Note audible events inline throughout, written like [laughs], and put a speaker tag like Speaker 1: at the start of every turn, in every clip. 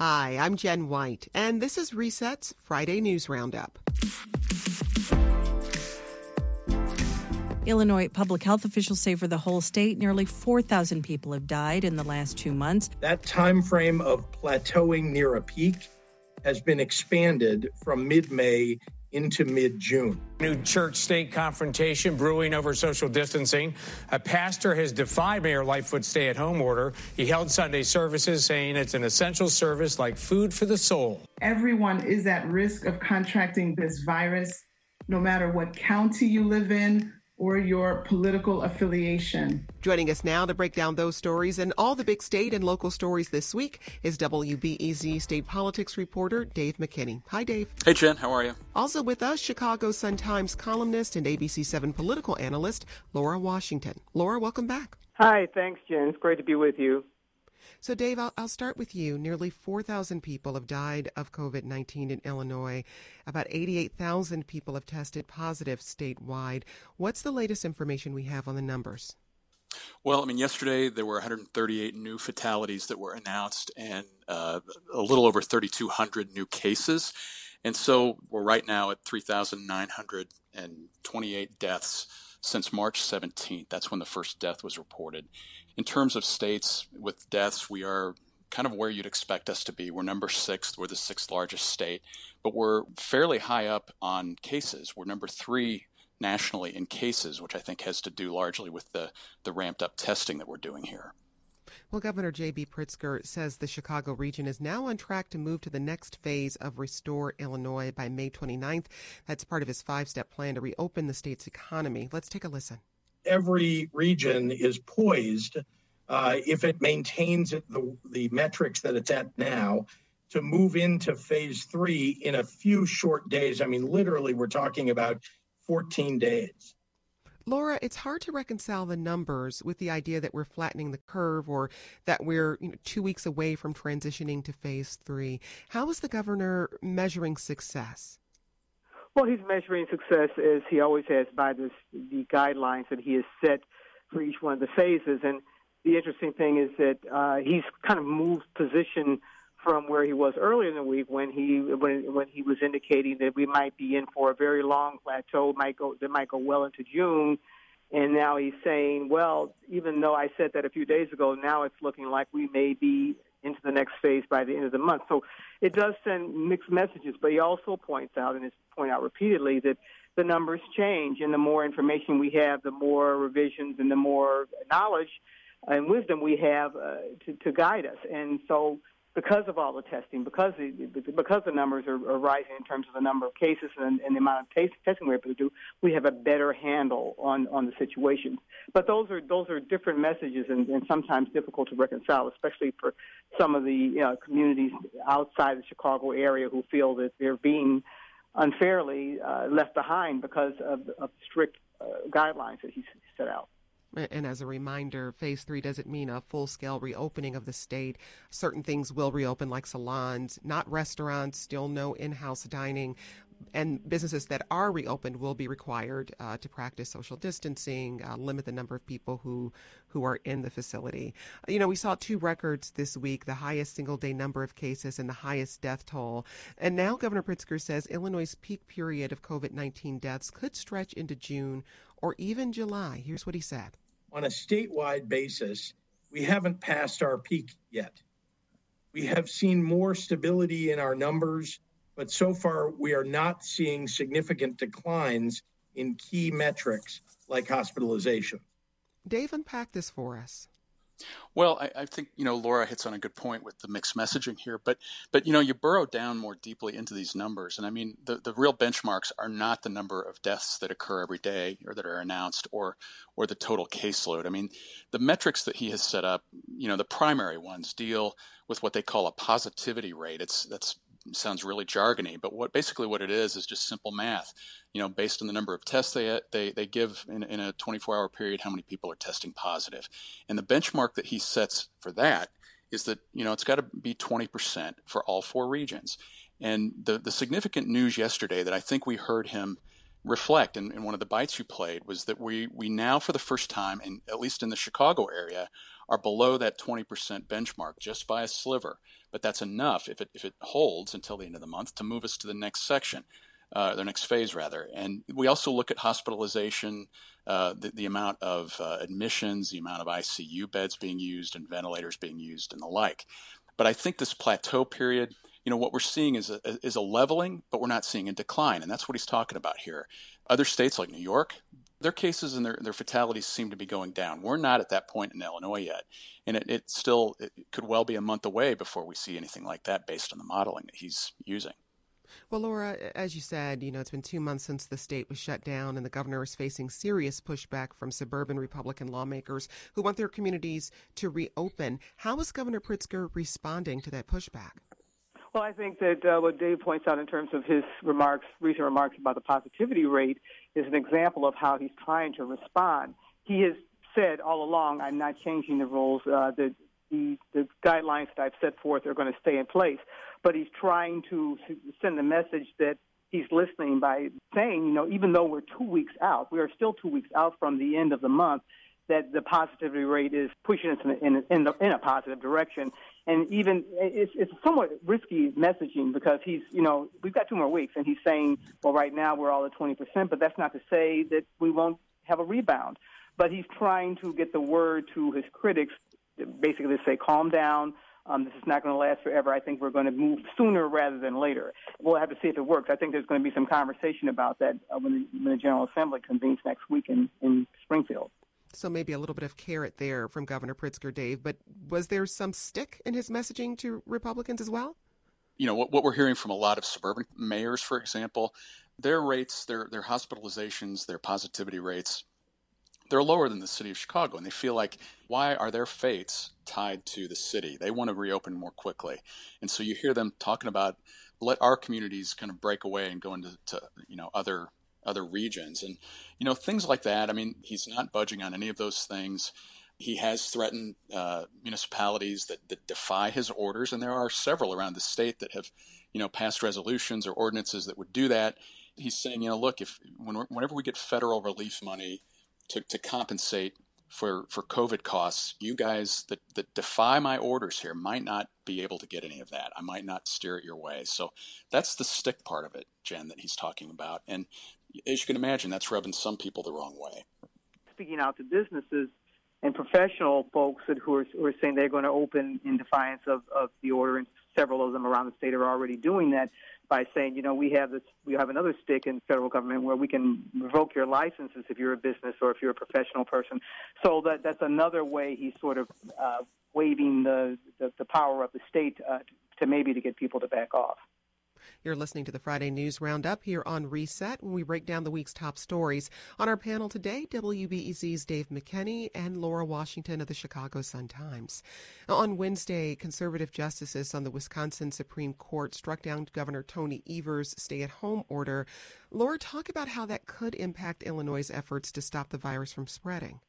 Speaker 1: Hi, I'm Jen White, and this is Reset's Friday News Roundup.
Speaker 2: Illinois public health officials say for the whole state, nearly 4,000 people have died in the last two months.
Speaker 3: That time frame of plateauing near a peak has been expanded from mid May into mid June.
Speaker 4: New church state confrontation brewing over social distancing. A pastor has defied Mayor Lightfoot's stay at home order. He held Sunday services saying it's an essential service like food for the soul.
Speaker 5: Everyone is at risk of contracting this virus, no matter what county you live in or your political affiliation.
Speaker 1: Joining us now to break down those stories and all the big state and local stories this week is WBEZ state politics reporter Dave McKinney. Hi, Dave.
Speaker 6: Hey, Jen. How are you?
Speaker 1: Also with us, Chicago Sun-Times columnist and ABC7 political analyst Laura Washington. Laura, welcome back.
Speaker 7: Hi, thanks, Jen. It's great to be with you.
Speaker 1: So, Dave, I'll, I'll, start with you. Nearly 4,000 people have died of COVID 19 in Illinois. About 88,000 people have tested positive statewide. What's the latest information we have on the numbers?
Speaker 6: Well, I mean, yesterday there were 138 new fatalities that were announced and uh, a little over 3,200 new cases. And so we're right now at 3,928 deaths since March 17th. That's when the first death was reported. In terms of states with deaths, we are kind of where you'd expect us to be. We're number six, we're the sixth largest state, but we're fairly high up on cases. We're number three nationally in cases, which I think has to do largely with the, the ramped up testing that we're doing here.
Speaker 1: Well, Governor J.B. Pritzker says the Chicago region is now on track to move to the next phase of Restore Illinois by May 29th. That's part of his five step plan to reopen the state's economy. Let's take a listen.
Speaker 3: Every region is poised, uh, if it maintains the, the metrics that it's at now, to move into phase three in a few short days. I mean, literally, we're talking about 14 days.
Speaker 1: Laura, it's hard to reconcile the numbers with the idea that we're flattening the curve or that we're you know, two weeks away from transitioning to phase three. How is the governor measuring success?
Speaker 7: Well, he's measuring success as he always has by this, the guidelines that he has set for each one of the phases. And the interesting thing is that uh, he's kind of moved position from where he was earlier in the week when he when when he was indicating that we might be in for a very long plateau, might go that might go well into June, and now he's saying, well, even though I said that a few days ago, now it's looking like we may be into the next phase by the end of the month. So it does send mixed messages, but he also points out and has pointed out repeatedly that the numbers change, and the more information we have, the more revisions and the more knowledge and wisdom we have uh, to, to guide us. And so because of all the testing, because the, because the numbers are, are rising in terms of the number of cases and, and the amount of t- testing we're able to do, we have a better handle on, on the situation. But those are those are different messages and, and sometimes difficult to reconcile, especially for some of the you know, communities outside the Chicago area who feel that they're being unfairly uh, left behind because of, of strict uh, guidelines that he's set out.
Speaker 1: And as a reminder, phase three doesn't mean a full scale reopening of the state. Certain things will reopen, like salons, not restaurants, still no in house dining. And businesses that are reopened will be required uh, to practice social distancing, uh, limit the number of people who, who are in the facility. You know, we saw two records this week the highest single day number of cases and the highest death toll. And now Governor Pritzker says Illinois' peak period of COVID 19 deaths could stretch into June or even July. Here's what he said
Speaker 3: On a statewide basis, we haven't passed our peak yet. We have seen more stability in our numbers, but so far we are not seeing significant declines in key metrics like hospitalization.
Speaker 1: Dave, unpack this for us.
Speaker 6: Well, I, I, think you know Laura hits on a good point with the mixed messaging here, but but you know you burrow down more deeply into these numbers, and I mean the the real benchmarks are not the number of deaths that occur every day or that are announced, or or the total caseload. I mean the metrics that he has set up, you know, the primary ones deal with what they call a positivity rate. It's that's sounds really jargony, but what basically what it is is just simple math. You know, based on the number of tests they they, they give in, in a 24 hour period, how many people are testing positive, and the benchmark that he sets for that is that you know it's got to be 20% for all four regions. And the the significant news yesterday that I think we heard him reflect, in, and one of the bites you played was that we, we now, for the first time, in, at least in the Chicago area, are below that 20% benchmark just by a sliver. But that's enough if it, if it holds until the end of the month to move us to the next section, uh, the next phase rather. And we also look at hospitalization, uh, the, the, amount of uh, admissions, the amount of ICU beds being used, and ventilators being used, and the like. But I think this plateau period you know what we're seeing is a, is a leveling, but we're not seeing a decline, and that's what he's talking about here. Other states like New York, their cases and their, their fatalities seem to be going down. We're not at that point in Illinois yet, and it, it still it could well be a month away before we see anything like that based on the modeling that he's using.
Speaker 1: Well, Laura, as you said, you know, it's been two months since the state was shut down, and the governor is facing serious pushback from suburban Republican lawmakers who want their communities to reopen. How is Governor Pritzker responding to that pushback?
Speaker 7: Well, I think that uh, what Dave points out in terms of his remarks, recent remarks about the positivity rate, is an example of how he's trying to respond. He has said all along, "I'm not changing the rules. Uh, the, the the guidelines that I've set forth are going to stay in place." But he's trying to send the message that he's listening by saying, you know, even though we're two weeks out, we are still two weeks out from the end of the month that the positivity rate is pushing us in, in, in, the, in a positive direction. And even it's, it's somewhat risky messaging because he's, you know, we've got two more weeks, and he's saying, well, right now we're all at 20%, but that's not to say that we won't have a rebound. But he's trying to get the word to his critics, basically to say, calm down. Um, this is not going to last forever. I think we're going to move sooner rather than later. We'll have to see if it works. I think there's going to be some conversation about that uh, when, the, when the General Assembly convenes next week in, in Springfield.
Speaker 1: So maybe a little bit of carrot there from Governor Pritzker, Dave. But was there some stick in his messaging to Republicans as well?
Speaker 6: You know what, what we're hearing from a lot of suburban mayors, for example, their rates, their their hospitalizations, their positivity rates, they're lower than the city of Chicago, and they feel like why are their fates tied to the city? They want to reopen more quickly, and so you hear them talking about let our communities kind of break away and go into to, you know other other regions. And, you know, things like that. I mean, he's not budging on any of those things. He has threatened uh, municipalities that, that defy his orders, and there are several around the state that have, you know, passed resolutions or ordinances that would do that. He's saying, you know, look, if when, whenever we get federal relief money to, to compensate for, for COVID costs, you guys that, that defy my orders here might not be able to get any of that. I might not steer it your way. So that's the stick part of it, Jen, that he's talking about. And as you can imagine, that's rubbing some people the wrong way.
Speaker 7: Speaking out to businesses and professional folks who are, who are saying they're going to open in defiance of, of the order, and several of them around the state are already doing that by saying, you know, we have this, we have another stick in federal government where we can revoke your licenses if you're a business or if you're a professional person. So that that's another way he's sort of uh, waving the, the, the power of the state uh, to maybe to get people to back off.
Speaker 1: You're listening to the Friday News Roundup here on Reset when we break down the week's top stories. On our panel today, WBEZ's Dave McKinney and Laura Washington of the Chicago Sun-Times. On Wednesday, conservative justices on the Wisconsin Supreme Court struck down Governor Tony Evers' stay-at-home order. Laura, talk about how that could impact Illinois' efforts to stop the virus from spreading.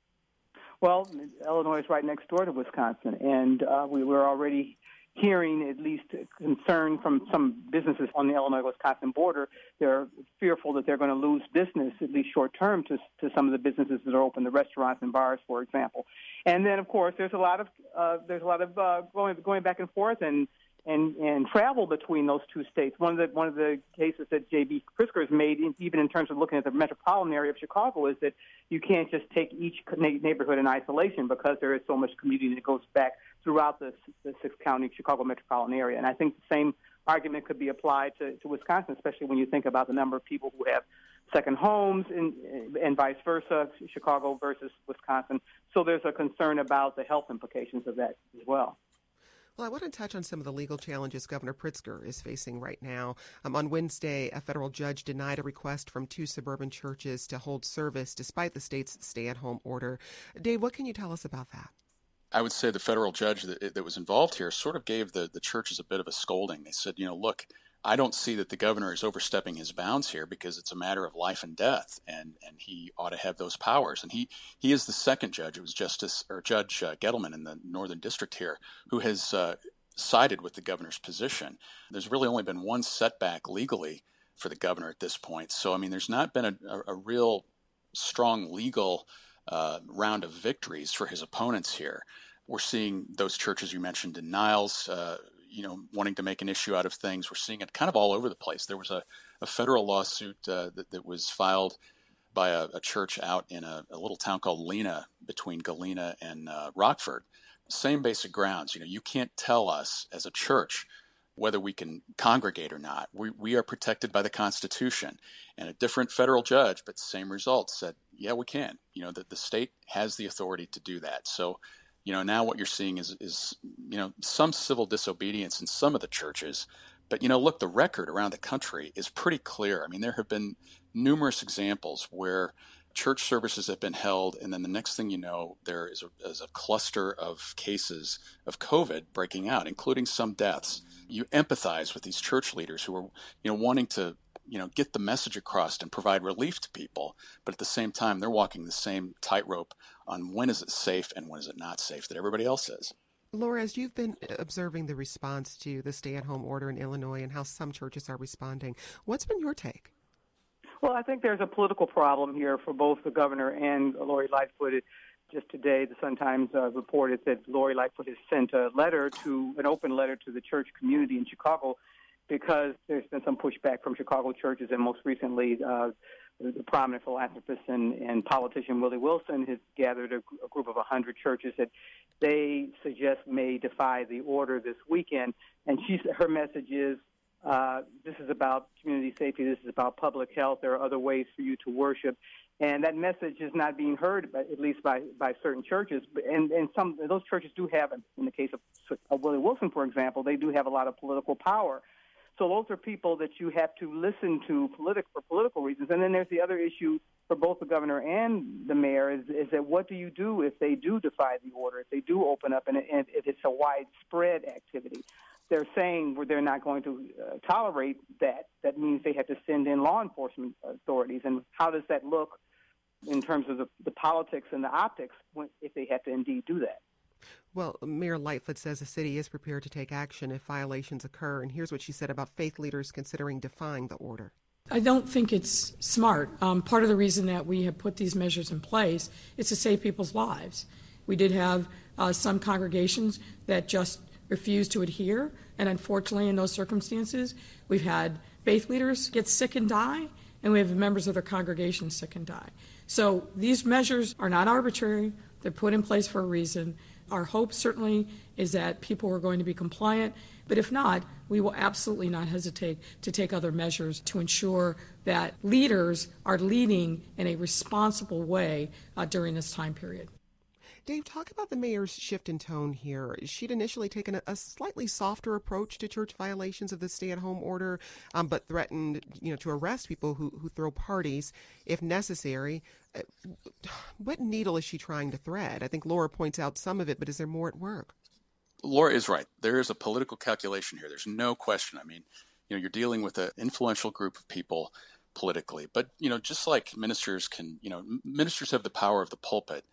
Speaker 7: Well, Illinois is right next door to Wisconsin, and uh, we were already hearing at least concern from some businesses on the Illinois-Wisconsin border. They're fearful that they're going to lose business, at least short term, to, to some of the businesses that are open, the restaurants and bars, for example. And then, of course, there's a lot of uh, there's a lot of uh, going going back and forth and and and travel between those two states. One of the one of the cases that J.B. Pritzker has made, even in terms of looking at the metropolitan area of Chicago, is that you can't just take each neighborhood in isolation because there is so much community that goes back throughout the, the six county Chicago metropolitan area. And I think the same argument could be applied to, to Wisconsin, especially when you think about the number of people who have second homes and, and vice versa, Chicago versus Wisconsin. So there's a concern about the health implications of that as well.
Speaker 1: Well, I want to touch on some of the legal challenges Governor Pritzker is facing right now. Um, on Wednesday, a federal judge denied a request from two suburban churches to hold service despite the state's stay at home order. Dave, what can you tell us about that?
Speaker 6: I would say the federal judge that, that was involved here sort of gave the, the churches a bit of a scolding. They said, you know, look, I don't see that the governor is overstepping his bounds here because it's a matter of life and death, and, and he ought to have those powers. And he, he is the second judge. It was Justice or Judge uh, Gettleman in the Northern District here who has uh, sided with the governor's position. There's really only been one setback legally for the governor at this point. So, I mean, there's not been a, a, a real strong legal uh, round of victories for his opponents here. We're seeing those churches you mentioned in Niles, uh, you know, wanting to make an issue out of things. We're seeing it kind of all over the place. There was a, a federal lawsuit uh, that, that, was filed by a, a church out in a, a, little town called Lena between Galena and uh, Rockford. Same basic grounds. You know, you can't tell us as a church whether we can congregate or not. We, we are protected by the Constitution. And a different federal judge, but same result, said, yeah, we can. You know, that the state has the authority to do that. So, you know, now what you're seeing is, is, you know, some civil disobedience in some of the churches. But, you know, look, the record around the country is pretty clear. I mean, there have been numerous examples where church services have been held, and then the next thing you know, there is a, is a cluster of cases of COVID breaking out, including some deaths. You empathize with these church leaders who are, you know, wanting to, you know, get the message across and provide relief to people, but at the same time, they're walking the same tightrope on when is it safe and when is it not safe that everybody else is.
Speaker 1: Laura, as you've been observing the response to the stay-at-home order in Illinois and how some churches are responding, what's been your take?
Speaker 7: Well, I think there's a political problem here for both the governor and Lori Lightfoot. Just today, the Sun Times uh, reported that Lori Lightfoot has sent a letter to an open letter to the church community in Chicago because there's been some pushback from Chicago churches, and most recently, uh, the prominent philanthropist and, and, politician Willie Wilson has gathered a, a group of 100 churches that they suggest may defy the order this weekend. And her message is uh, this is about community safety. This is about public health. There are other ways for you to worship, and that message is not being heard, at least by by certain churches. And and some those churches do have, in the case of, of Willie Wilson, for example, they do have a lot of political power. So those are people that you have to listen to politic, for political reasons. And then there's the other issue for both the governor and the mayor is, is that what do you do if they do defy the order, if they do open up and, and if it's a widespread activity? they're saying they're not going to uh, tolerate that, that means they have to send in law enforcement authorities. And how does that look in terms of the, the politics and the optics when, if they have to indeed do that?
Speaker 1: Well, Mayor Lightfoot says the city is prepared to take action if violations occur. And here's what she said about faith leaders considering defying the order.
Speaker 8: I don't think it's smart. Um, part of the reason that we have put these measures in place is to save people's lives. We did have uh, some congregations that just refused to adhere. And unfortunately, in those circumstances, we've had faith leaders get sick and die, and we have members of their congregation sick and die. So these measures are not arbitrary, they're put in place for a reason. Our hope certainly is that people are going to be compliant, but if not, we will absolutely not hesitate to take other measures to ensure that leaders are leading in a responsible way uh, during this time period.
Speaker 1: Dave, talk about the mayor's shift in tone here. She'd initially taken a, a slightly softer approach to church violations of the stay-at-home order, um, but threatened, you know, to arrest people who, who throw parties if necessary. Uh, what needle is she trying to thread? I think Laura points out some of it, but is there more at work?
Speaker 6: Laura is right. There is a political calculation here. There's no question. I mean, you know, you're dealing with an influential group of people politically, but you know, just like ministers can, you know, ministers have the power of the pulpit.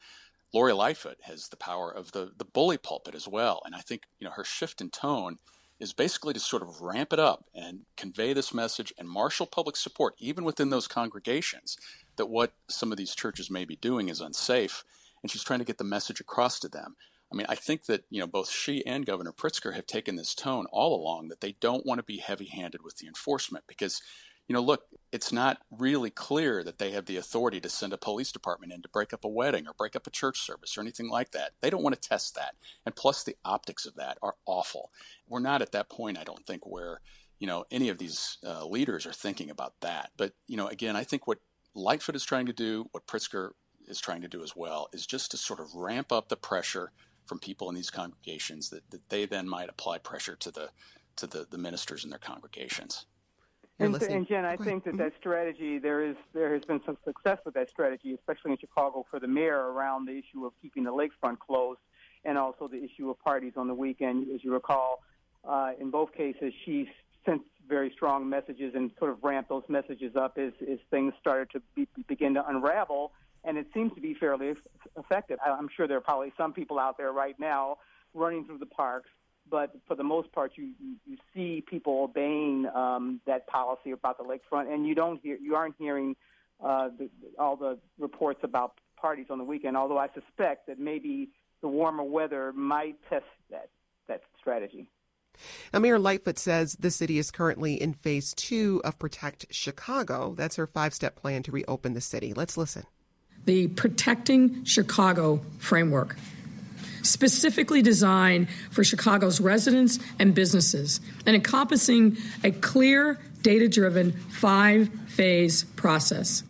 Speaker 6: Lori Lightfoot has the power of the the bully pulpit as well, and I think you know her shift in tone is basically to sort of ramp it up and convey this message and marshal public support, even within those congregations, that what some of these churches may be doing is unsafe, and she's trying to get the message across to them. I mean, I think that you know both she and Governor Pritzker have taken this tone all along that they don't want to be heavy-handed with the enforcement because you know, look, it's not really clear that they have the authority to send a police department in to break up a wedding or break up a church service or anything like that. They don't want to test that. And plus, the optics of that are awful. We're not at that point, I don't think, where, you know, any of these uh, leaders are thinking about that. But, you know, again, I think what Lightfoot is trying to do, what Pritzker is trying to do as well, is just to sort of ramp up the pressure from people in these congregations that, that they then might apply pressure to the to the, the ministers in their congregations.
Speaker 7: And, and, Jen, I think that mm-hmm. that strategy there is there has been some success with that strategy, especially in Chicago for the mayor around the issue of keeping the lakefront closed, and also the issue of parties on the weekend. As you recall, uh, in both cases, she sent very strong messages and sort of ramped those messages up as, as things started to be, begin to unravel, and it seems to be fairly effective. I'm sure there are probably some people out there right now running through the parks but for the most part, you you see people obeying um, that policy about the lakefront, and you don't hear you aren't hearing uh, the, all the reports about parties on the weekend. Although I suspect that maybe the warmer weather might test that that strategy.
Speaker 1: Now, Mayor Lightfoot says the city is currently in phase two of Protect Chicago. That's her five step plan to reopen the city. Let's listen.
Speaker 8: The Protecting Chicago framework, specifically designed for Chicago's residents and businesses, and encompassing a clear, data driven five phase process.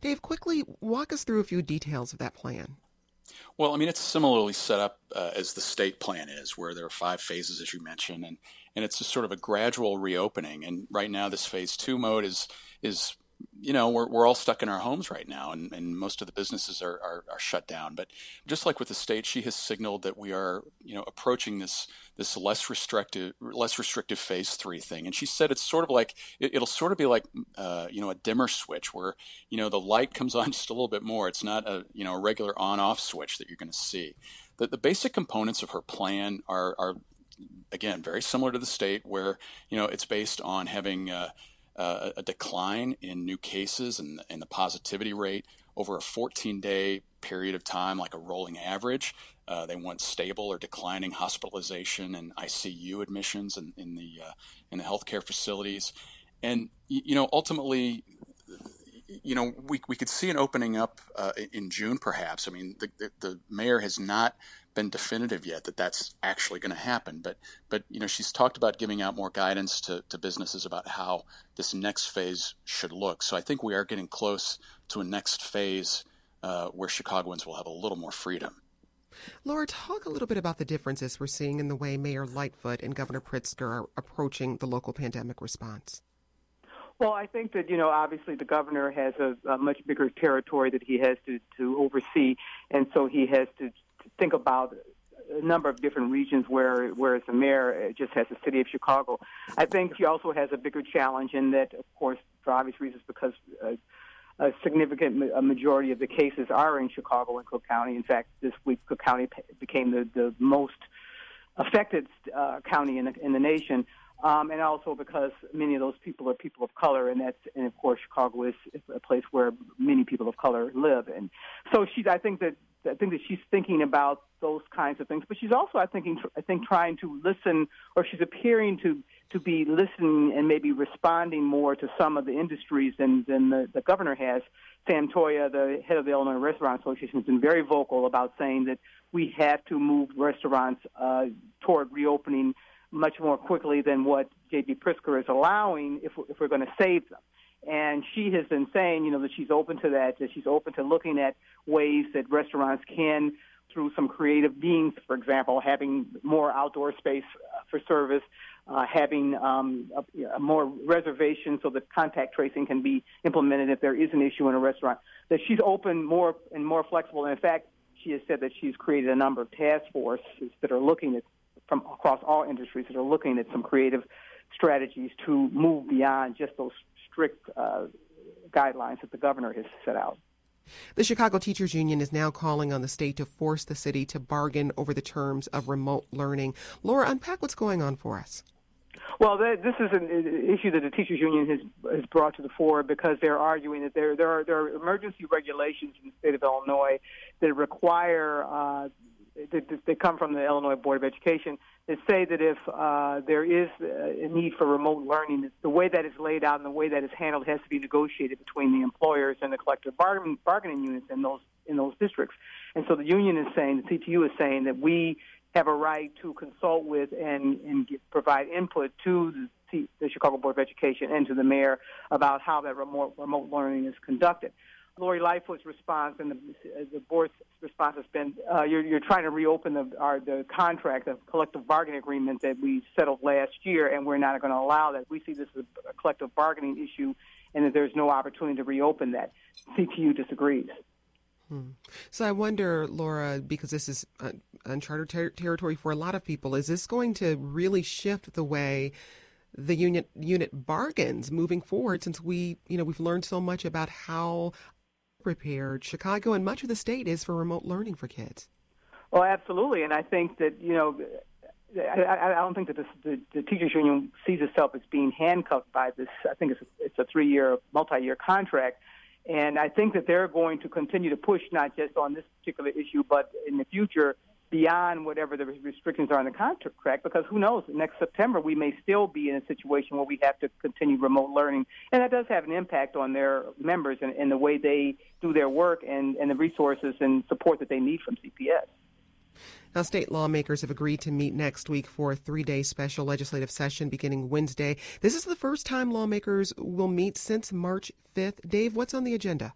Speaker 1: Dave, quickly walk us through a few details of that plan.
Speaker 6: Well, I mean, it's similarly set up uh, as the state plan is, where there are five phases, as you mentioned, and and it's just sort of a gradual reopening. And right now, this phase two mode is is you know, we're, we're all stuck in our homes right now, and, and most of the businesses are, are, are, shut down. But just like with the state, she has signaled that we are, you know, approaching this this less restrictive less restrictive phase three thing. And she said it's sort of like it, will sort of be like, uh, you know, a dimmer switch where you know the light comes on [laughs] just a little bit more. It's not a you know a regular on off switch that you're going to see. The, the basic components of her plan are, are again very similar to the state, where you know it's based on having uh, uh, a decline in new cases and, and the positivity rate over a 14 day period of time, like a rolling average. Uh, they want stable or declining hospitalization and ICU admissions in, in the uh, in the healthcare facilities, and you know ultimately, you know we, we could see an opening up uh, in June perhaps. I mean the, the, the mayor has not been definitive yet that that's actually going to happen. But but you know she's talked about giving out more guidance to, to businesses about how this next phase should look. So I think we are getting close to a next phase uh, where Chicagoans will have a little more freedom.
Speaker 1: Laura, talk a little bit about the differences we're seeing in the way Mayor Lightfoot and Governor Pritzker are approaching the local pandemic response.
Speaker 7: Well, I think that you know, obviously, the governor has a, a much bigger territory that he has to to oversee, and so he has to think about a number of different regions where whereas the mayor just has the city of Chicago. I think she also has a bigger challenge in that, of course, for obvious reasons, because uh, a significant a majority of the cases are in Chicago and Cook County. In fact, this week Cook County became the, the most affected uh, county in the, in the nation. Um, and also because many of those people are people of color, and that's and of course Chicago is a place where many people of color live, and so she's. I think that I think that she's thinking about those kinds of things, but she's also, I think, I think trying to listen, or she's appearing to to be listening and maybe responding more to some of the industries than than the, the governor has. Sam Toia, the head of the Illinois Restaurant Association, has been very vocal about saying that we have to move restaurants uh, toward reopening much more quickly than what J.B. Pritzker is allowing if, if we're going to save them. And she has been saying, you know, that she's open to that, that she's open to looking at ways that restaurants can, through some creative means, for example, having more outdoor space uh, for service, uh, having um, a, a more reservation so that contact tracing can be implemented if there is an issue in a restaurant. That she's open more and more flexible. And in fact, she has said that she's created a number of task forces that are looking at from across all industries that are looking at some creative strategies to move beyond just those strict uh, guidelines that the governor has set out.
Speaker 1: The Chicago Teachers Union is now calling on the state to force the city to bargain over the terms of remote learning. Laura, unpack what's going on for us.
Speaker 7: Well, this is an issue that the teachers union has has brought to the fore because they're arguing that there there are there are emergency regulations in the state of Illinois that require uh, that come from the Illinois Board of Education that say that if uh, there is a need for remote learning, the way that is laid out and the way that is handled has to be negotiated between the employers and the collective bargaining, bargaining units in those in those districts. And so the union is saying, the CTU is saying that we have a right to consult with and, and get, provide input to the, the Chicago Board of Education and to the mayor about how that remote, remote learning is conducted. Lori Lightfoot's response and the, the board's response has been uh, you're, you're trying to reopen the, our, the contract, the collective bargaining agreement that we settled last year, and we're not going to allow that. We see this as a collective bargaining issue, and that there's no opportunity to reopen that. CTU disagrees.
Speaker 1: Hmm. So I wonder, Laura, because this is uncharted ter- territory for a lot of people, is this going to really shift the way the unit unit bargains moving forward? Since we, you know, we've learned so much about how prepared Chicago and much of the state is for remote learning for kids.
Speaker 7: Well, absolutely, and I think that you know I, I don't think that this, the, the teachers union sees itself as being handcuffed by this. I think it's a, it's a three-year, multi-year contract, and I think that they're going to continue to push not just on this particular issue, but in the future beyond whatever the restrictions are in the contract. Because who knows? Next September we may still be in a situation where we have to continue remote learning, and that does have an impact on their members and, and the way they do their work and, and the resources and support that they need from CPS.
Speaker 1: Now, state lawmakers have agreed to meet next week for a three day special legislative session beginning Wednesday. This is the first time lawmakers will meet since March 5th. Dave, what's on the agenda?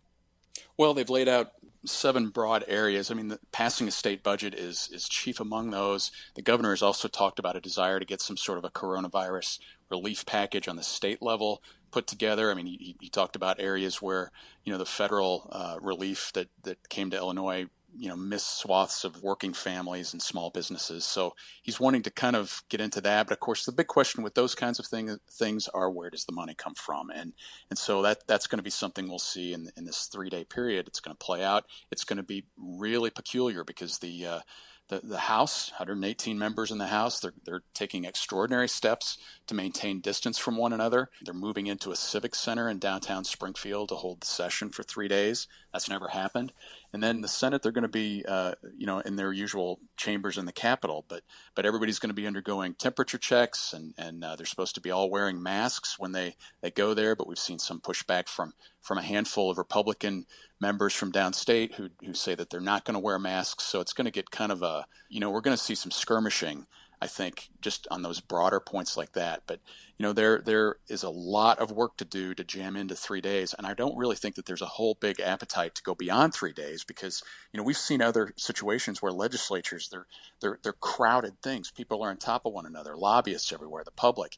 Speaker 6: Well, they've laid out seven broad areas. I mean, the, passing a state budget is is chief among those. The governor has also talked about a desire to get some sort of a coronavirus relief package on the state level put together. I mean, he, he talked about areas where you know the federal uh, relief that that came to Illinois you know miss swaths of working families and small businesses. So he's wanting to kind of get into that. But of course, the big question with those kinds of thing, things are where does the money come from? And and so that that's going to be something we'll see in in this three day period. It's going to play out. It's going to be really peculiar because the uh, the, the House, 118 members in the House, they're, they're taking extraordinary steps to maintain distance from one another. They're moving into a civic center in downtown Springfield to hold the session for three days. That's never happened. And then the Senate, they're going to be, uh, you know, in their usual chambers in the Capitol, but but everybody's going to be undergoing temperature checks, and and uh, they're supposed to be all wearing masks when they they go there. But we've seen some pushback from from a handful of Republican members from downstate who who say that they're not going to wear masks. So it's going to get kind of a, you know, we're going to see some skirmishing I think just on those broader points like that. But you know, there there is a lot of work to do to jam into three days, and I don't really think that there's a whole big appetite to go beyond three days because you know we've seen other situations where legislatures they're they're they're crowded things. People are on top of one another, lobbyists everywhere, the public.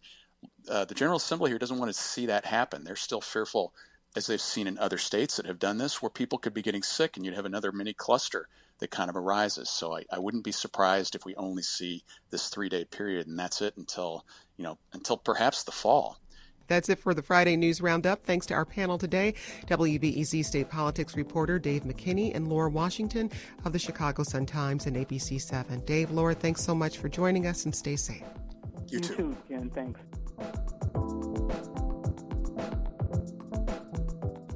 Speaker 6: Uh, the General Assembly here doesn't want to see that happen. They're still fearful, as they've seen in other states that have done this, where people could be getting sick and you'd have another mini cluster that kind of arises. So I, I wouldn't be surprised if we only see this three day period and that's it until, you know, until perhaps the fall.
Speaker 1: That's it for the Friday News Roundup. Thanks to our panel today WBEZ state politics reporter Dave McKinney and Laura Washington of the Chicago Sun Times and ABC 7. Dave, Laura, thanks so much for joining us and stay safe.
Speaker 6: You too.
Speaker 7: You too, Jen. Thanks.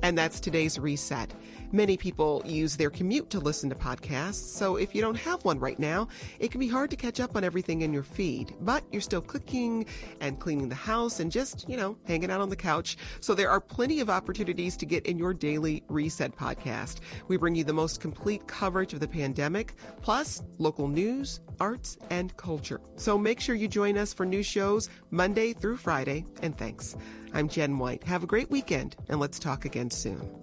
Speaker 1: And that's today's reset. Many people use their commute to listen to podcasts, so if you don't have one right now, it can be hard to catch up on everything in your feed. But you're still cooking and cleaning the house and just, you know, hanging out on the couch. So there are plenty of opportunities to get in your daily reset podcast. We bring you the most complete coverage of the pandemic, plus local news, arts, and culture. So make sure you join us for new shows Monday through Friday, and thanks. I'm Jen White. Have a great weekend, and let's talk again soon.